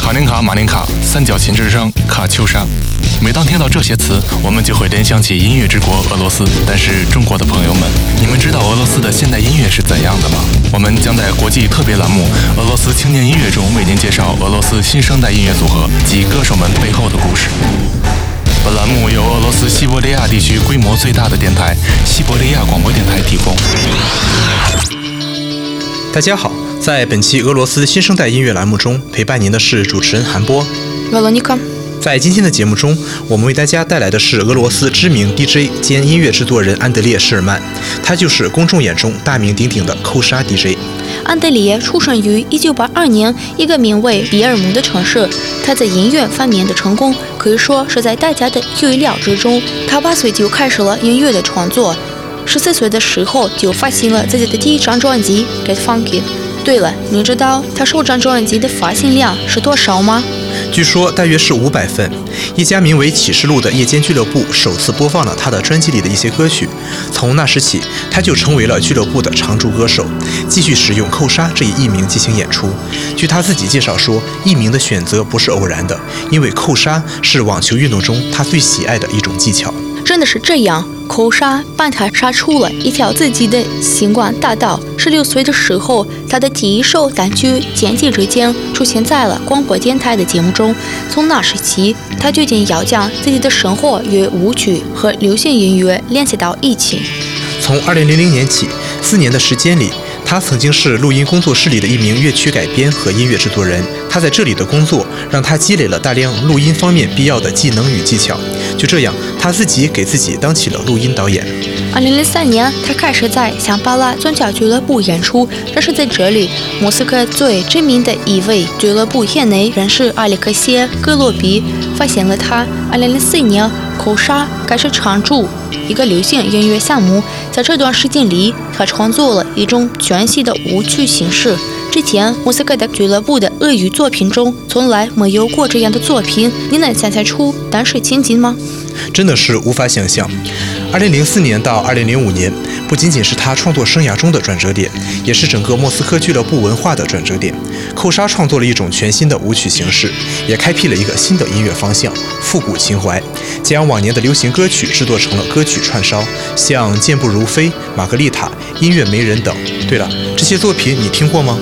卡林卡、马林卡、三角琴之声、卡秋莎。每当听到这些词，我们就会联想起音乐之国俄罗斯。但是，中国的朋友们，你们知道俄罗斯的现代音乐是怎样的吗？我们将在国际特别栏目《俄罗斯青年音乐》中为您介绍俄罗斯新生代音乐组合及歌手们背后的故事。本栏目由俄罗斯西伯利亚地区规模最大的电台——西伯利亚广播电台提供。大家好。在本期俄罗斯新生代音乐栏目中，陪伴您的是主持人韩波。在今天的节目中，我们为大家带来的是俄罗斯知名 DJ 兼音乐制作人安德烈·施尔曼，他就是公众眼中大名鼎鼎的扣杀 DJ。安德烈出生于1982年一个名为比尔姆的城市，他在音乐方面的成功可以说是在大家的预料之中。他八岁就开始了音乐的创作，十四岁的时候就发行了自己的第一张专辑《Get Funky》。对了，你知道他首张专辑的发行量是多少吗？据说大约是五百份。一家名为启示录的夜间俱乐部首次播放了他的专辑里的一些歌曲，从那时起，他就成为了俱乐部的常驻歌手，继续使用“扣杀”这一艺名进行演出。据他自己介绍说，艺名的选择不是偶然的，因为扣杀是网球运动中他最喜爱的一种技巧。真的是这样。口杀帮他杀出了一条自己的星光大道。十六岁的时候，他的第一首单曲《剪辑之间》出现在了广播电台的节目中。从那时起，他决定要将自己的生活与舞曲和流行音乐联系到一起。从二零零零年起，四年的时间里。他曾经是录音工作室里的一名乐曲改编和音乐制作人。他在这里的工作让他积累了大量录音方面必要的技能与技巧。就这样，他自己给自己当起了录音导演。二零零三年，他开始在香巴拉宗教俱乐部演出。这是在这里，莫斯科最知名的一位俱乐部业内人士阿里克谢·格罗比发现了他。二零零四年，扣杀开始常驻。一个流行音乐项目，在这段时间里，他创作了一种全新的舞曲形式。之前，莫斯科的俱乐部的俄语作品中从来没有过这样的作品。你能想象出当时情景吗？真的是无法想象。二零零四年到二零零五年，不仅仅是他创作生涯中的转折点，也是整个莫斯科俱乐部文化的转折点。扣沙创作了一种全新的舞曲形式，也开辟了一个新的音乐方向——复古情怀，将往年的流行歌曲制作成了歌曲串烧，像《健步如飞》《玛格丽塔》《音乐媒人》等。对了，这些作品你听过吗？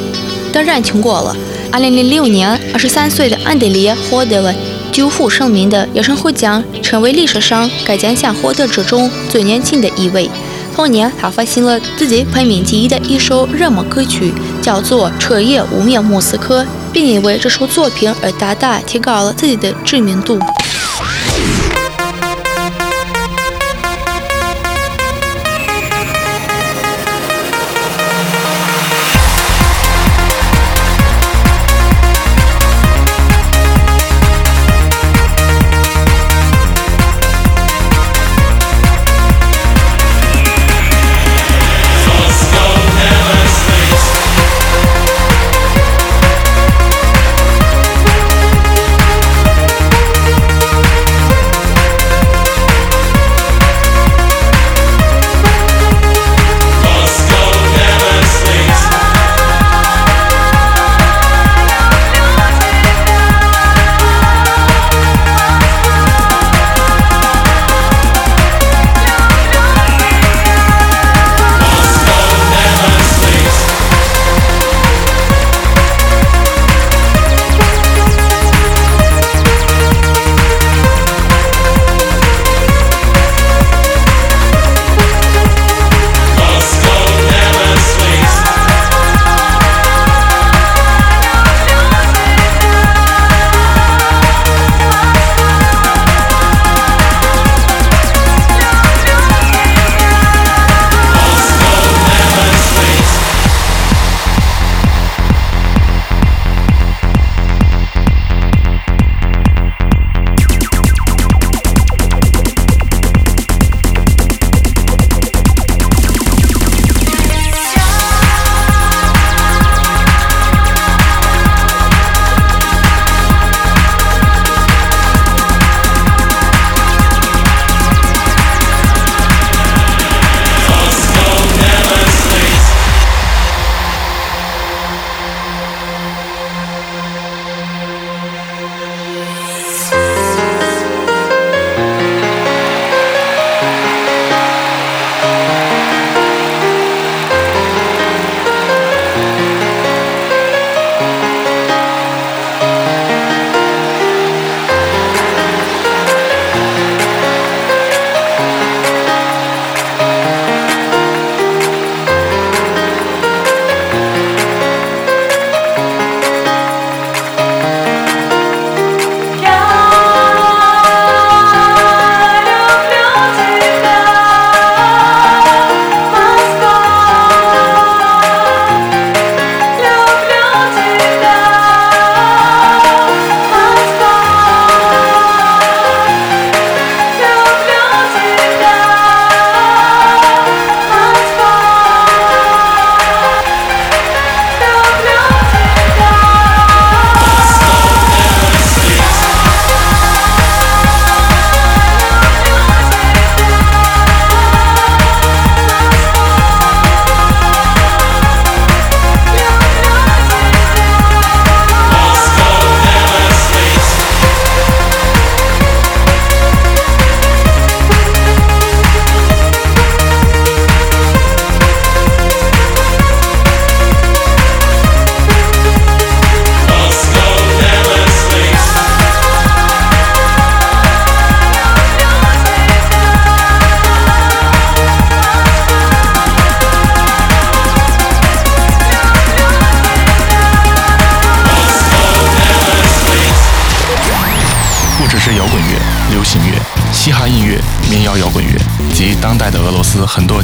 当然听过了。二零零六年，二十三岁的安德烈获得了。久负盛名的野生虎将成为历史上该奖项获得者中最年轻的一位。同年，他发行了自己排名第一的一首热门歌曲，叫做《彻夜无眠莫斯科》，并因为这首作品而大大提高了自己的知名度。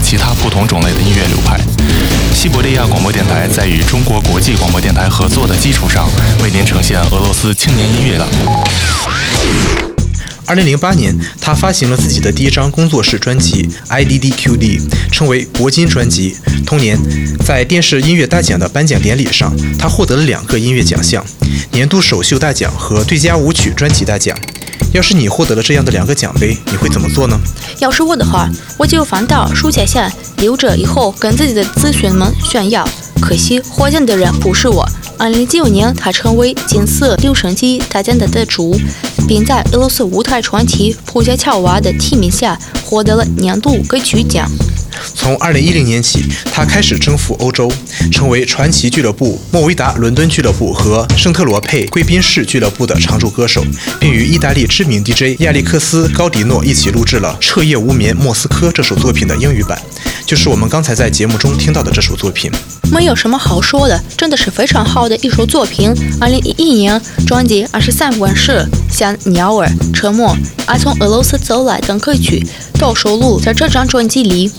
其他不同种类的音乐流派。西伯利亚广播电台在与中国国际广播电台合作的基础上，为您呈现俄罗斯青年音乐的。二零零八年，他发行了自己的第一张工作室专辑《IDDQD》，称为铂金专辑。同年，在电视音乐大奖的颁奖典礼上，他获得了两个音乐奖项：年度首秀大奖和最佳舞曲专辑大奖。要是你获得了这样的两个奖杯，你会怎么做呢？要是我的话，我就放到书架下，留着以后跟自己的子孙们炫耀。可惜获奖的人不是我。二零一九年，他成为金色留声机大奖的得主。并在俄罗斯舞台传奇普加乔娃的提名下获得了年度歌曲奖。从2010年起，他开始征服欧洲，成为传奇俱乐部、莫维达伦敦俱乐部和圣特罗佩贵宾室俱乐部的常驻歌手，并与意大利知名 DJ 亚历克斯·高迪诺一起录制了《彻夜无眠莫斯科》这首作品的英语版，就是我们刚才在节目中听到的这首作品。没有什么好说的，真的是非常好的一首作品。2011年专辑《二十三问世》像《鸟儿》《沉默》《爱从俄罗斯走来》等歌曲都收录在这张专辑里。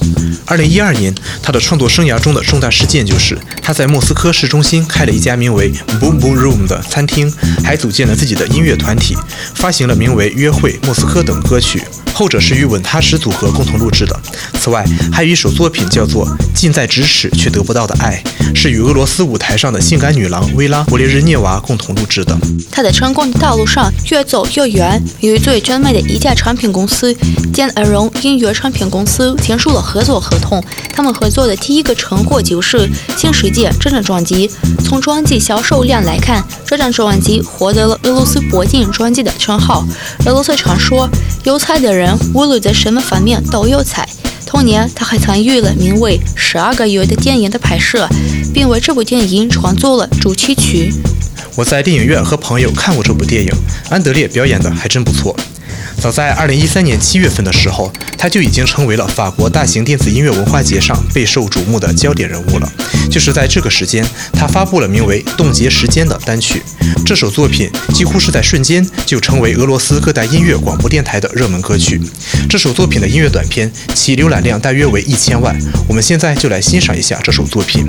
二零一二年，他的创作生涯中的重大事件就是他在莫斯科市中心开了一家名为 Boom Boom Room 的餐厅，还组建了自己的音乐团体，发行了名为《约会莫斯科》等歌曲。后者是与稳踏实组合共同录制的。此外，还有一首作品叫做《近在咫尺却得不到的爱》，是与俄罗斯舞台上的性感女郎薇拉·勃列日涅娃共同录制的。他在成功的道路上越走幼儿园，与最专卖的一家产品公司——兼·恩荣音乐唱片公司签署了合作合同。他们合作的第一个成果就是《新世界》这张专辑。从专辑销售量来看，这张专辑获得了俄罗斯铂金专辑的称号。俄罗斯常说：“有才的人。”无论在什么方面都有才。同年，他还参与了名为《十二个月》的电影的拍摄，并为这部电影创作了主题曲。我在电影院和朋友看过这部电影，安德烈表演的还真不错。早在2013年7月份的时候，他就已经成为了法国大型电子音乐文化节上备受瞩目的焦点人物了。就是在这个时间，他发布了名为《冻结时间》的单曲。这首作品几乎是在瞬间就成为俄罗斯各大音乐广播电台的热门歌曲。这首作品的音乐短片其浏览量大约为一千万。我们现在就来欣赏一下这首作品。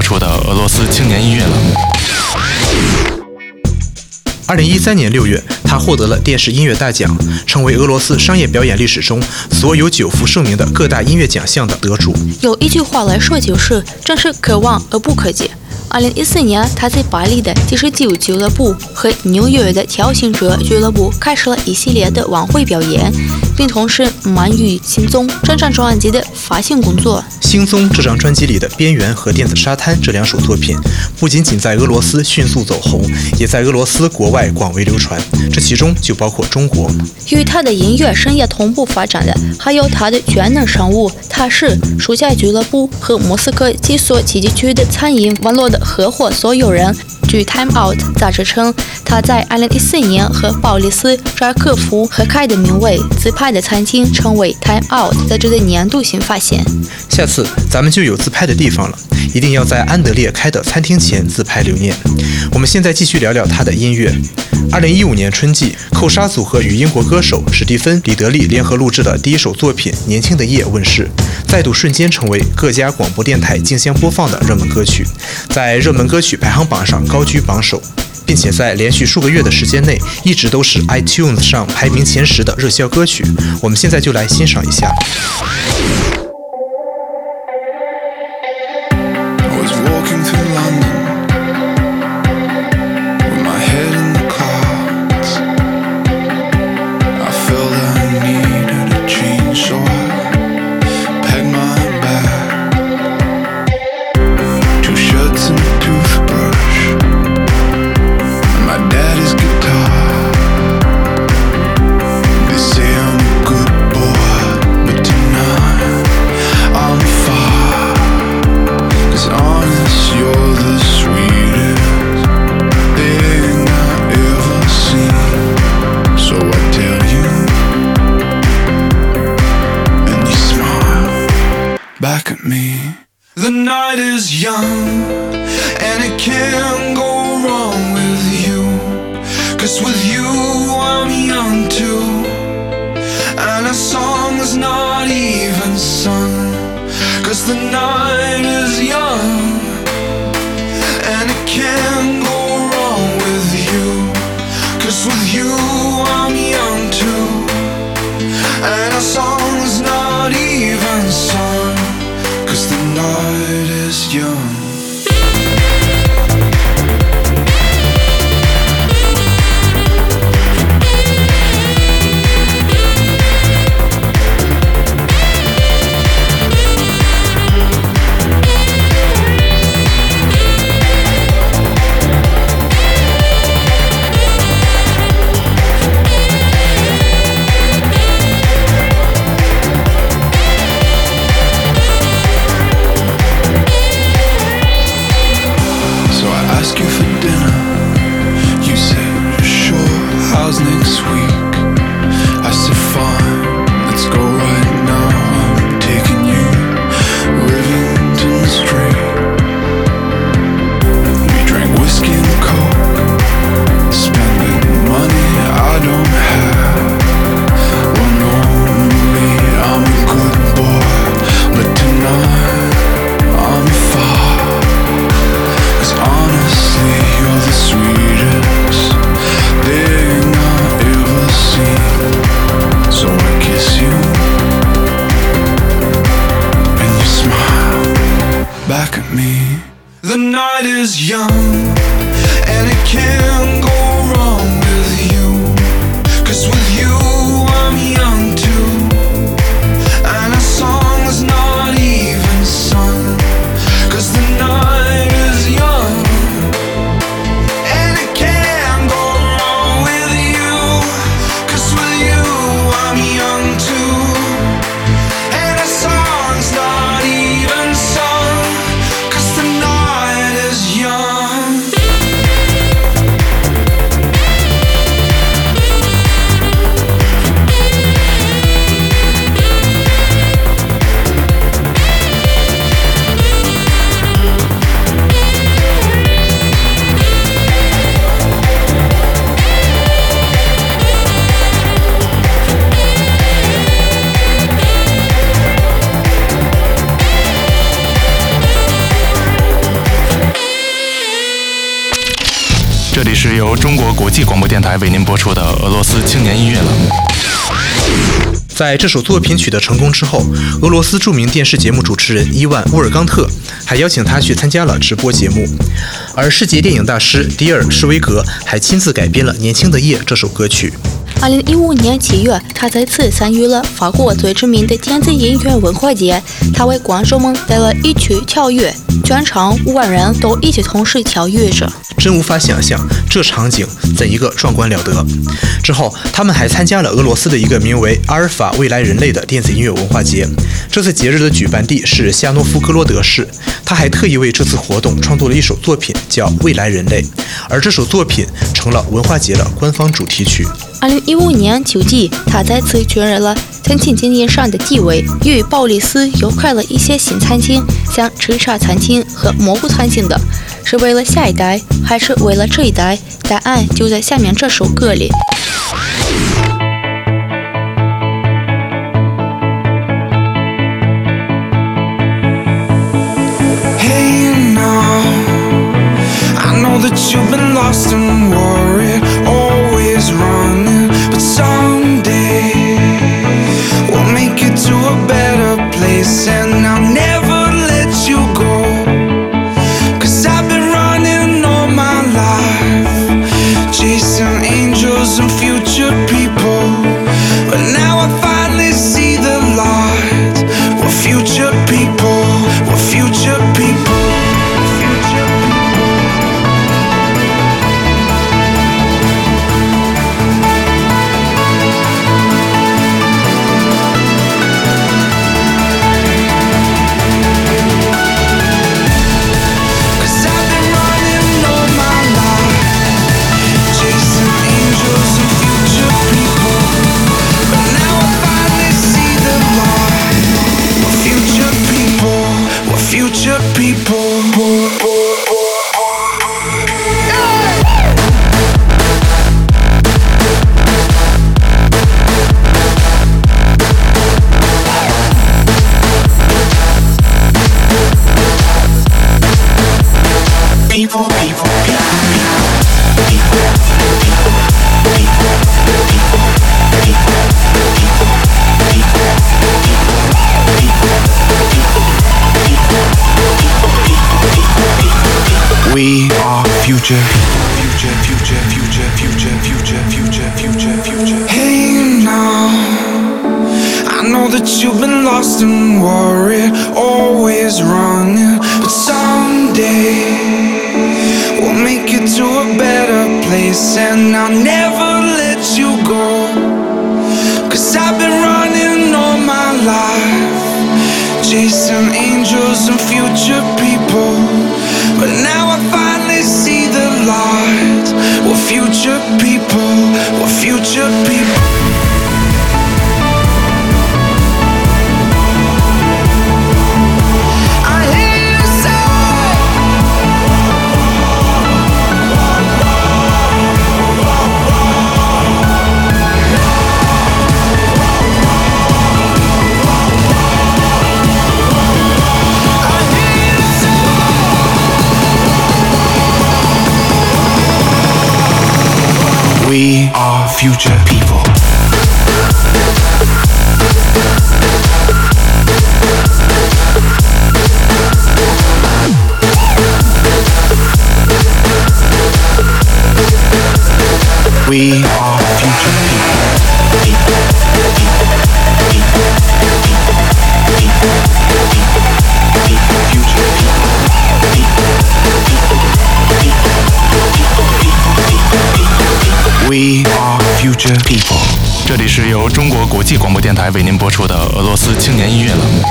播出的俄罗斯青年音乐栏目。二零一三年六月，他获得了电视音乐大奖，成为俄罗斯商业表演历史中所有久负盛名的各大音乐奖项的得主。有一句话来说，就是真是可望而不可及。二零一四年，他在巴黎的第十九俱乐部和纽约的挑衅者俱乐部开始了一系列的晚会表演，并同时忙于《星踪》这张专辑的发行工作。《星踪》这张专辑里的《边缘》和《电子沙滩》这两首作品，不仅仅在俄罗斯迅速走红，也在俄罗斯国外广为流传。这其中就包括中国。与他的音乐生涯同步发展的，还有他的全能商务。他是暑假俱乐部和莫斯科几所奇迹区的餐饮网络的。合伙所有人。据《Time Out》杂志称，他在2014年和鲍里斯·扎克福合开的名为“自拍”的餐厅，成为《Time Out》杂志的年度新发现。下次咱们就有自拍的地方了，一定要在安德烈开的餐厅前自拍留念。我们现在继续聊聊他的音乐。2015年春季，扣杀组合与英国歌手史蒂芬·李德利联合录制的第一首作品《年轻的夜》问世，再度瞬间成为各家广播电台竞相播放的热门歌曲，在热门歌曲排行榜上高。高居榜首，并且在连续数个月的时间内，一直都是 iTunes 上排名前十的热销歌曲。我们现在就来欣赏一下。国国际广播电台为您播出的俄罗斯青年音乐栏目。在这首作品取得成功之后，俄罗斯著名电视节目主持人伊万·乌尔冈特还邀请他去参加了直播节目，而世界电影大师迪尔·施维格还亲自改编了《年轻的夜》这首歌曲。二零一五年七月，他再次参与了法国最知名的电子音乐文化节，他为观众们带来一曲跳跃，全场五万人都一起同时跳跃着。真无法想象这场景怎一个壮观了得！之后，他们还参加了俄罗斯的一个名为“阿尔法未来人类”的电子音乐文化节。这次节日的举办地是夏诺夫哥罗德市。他还特意为这次活动创作了一首作品，叫《未来人类》，而这首作品成了文化节的官方主题曲。二零一五年秋季，他再次确认了餐厅经营上的地位，与鲍里斯又开了一些新餐厅，像吃茶餐厅和蘑菇餐厅的。是为了下一代，还是为了这一代？答案就在下面这首歌里。Future people. We future people。这里是由中国国际广播电台为您播出的俄罗斯青年音乐栏目。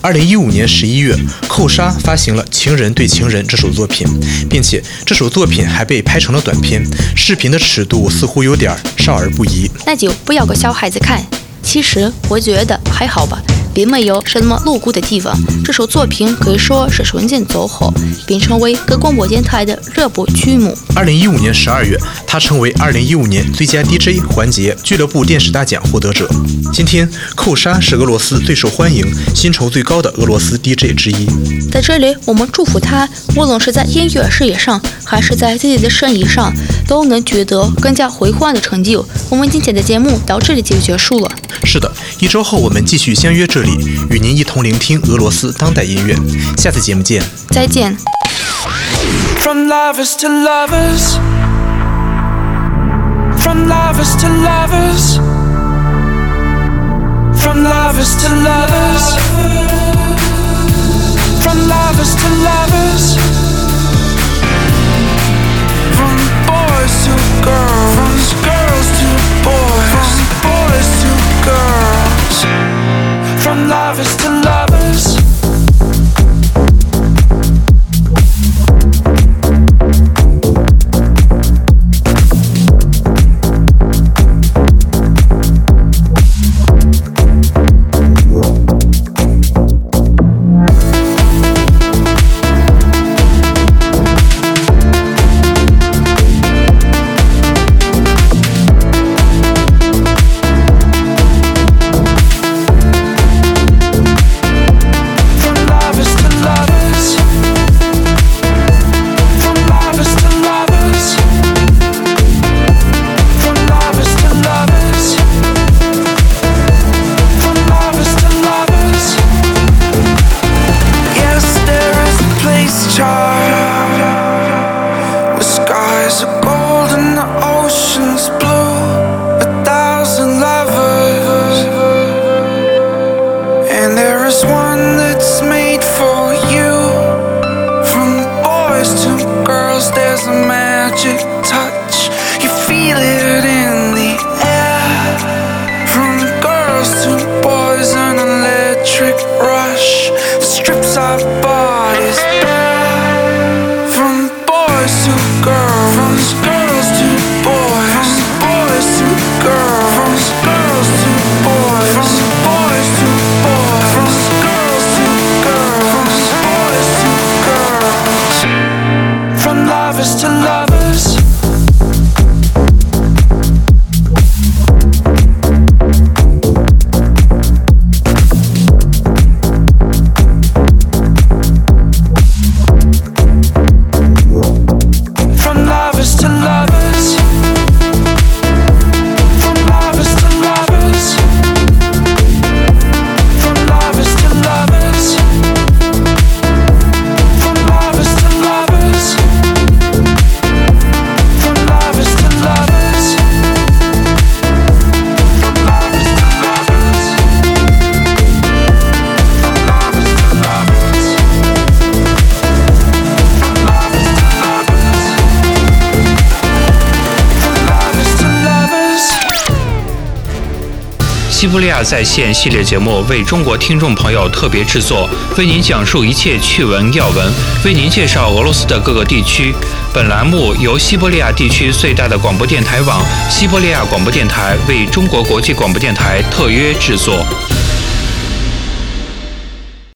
二零一五年十一月，寇莎发行了《情人对情人》这首作品，并且这首作品还被拍成了短片，视频的尺度似乎有点少儿不宜。那就不要给小孩子看。其实我觉得还好吧。并没有什么露骨的地方。这首作品可以说是瞬间走火，并成为各广播电台的热播曲目。二零一五年十二月，他成为二零一五年最佳 DJ 环节俱乐部电视大奖获得者。今天，寇沙是俄罗斯最受欢迎、薪酬最高的俄罗斯 DJ 之一。在这里，我们祝福他，无论是在音乐事业上，还是在自己的生意上，都能取得更加辉煌的成就。我们今天的节目到这里就结束了。是的，一周后我们继续相约这里，与您一同聆听俄罗斯当代音乐。下次节目见。再见。From lovers to lovers. From lovers to lovers. From lovers to lovers. From lovers to lovers. From boys to girls. From girls to boys. From boys Love is to love. 西伯利亚在线系列节目为中国听众朋友特别制作，为您讲述一切趣闻要闻，为您介绍俄罗斯的各个地区。本栏目由西伯利亚地区最大的广播电台网——西伯利亚广播电台为中国国际广播电台特约制作。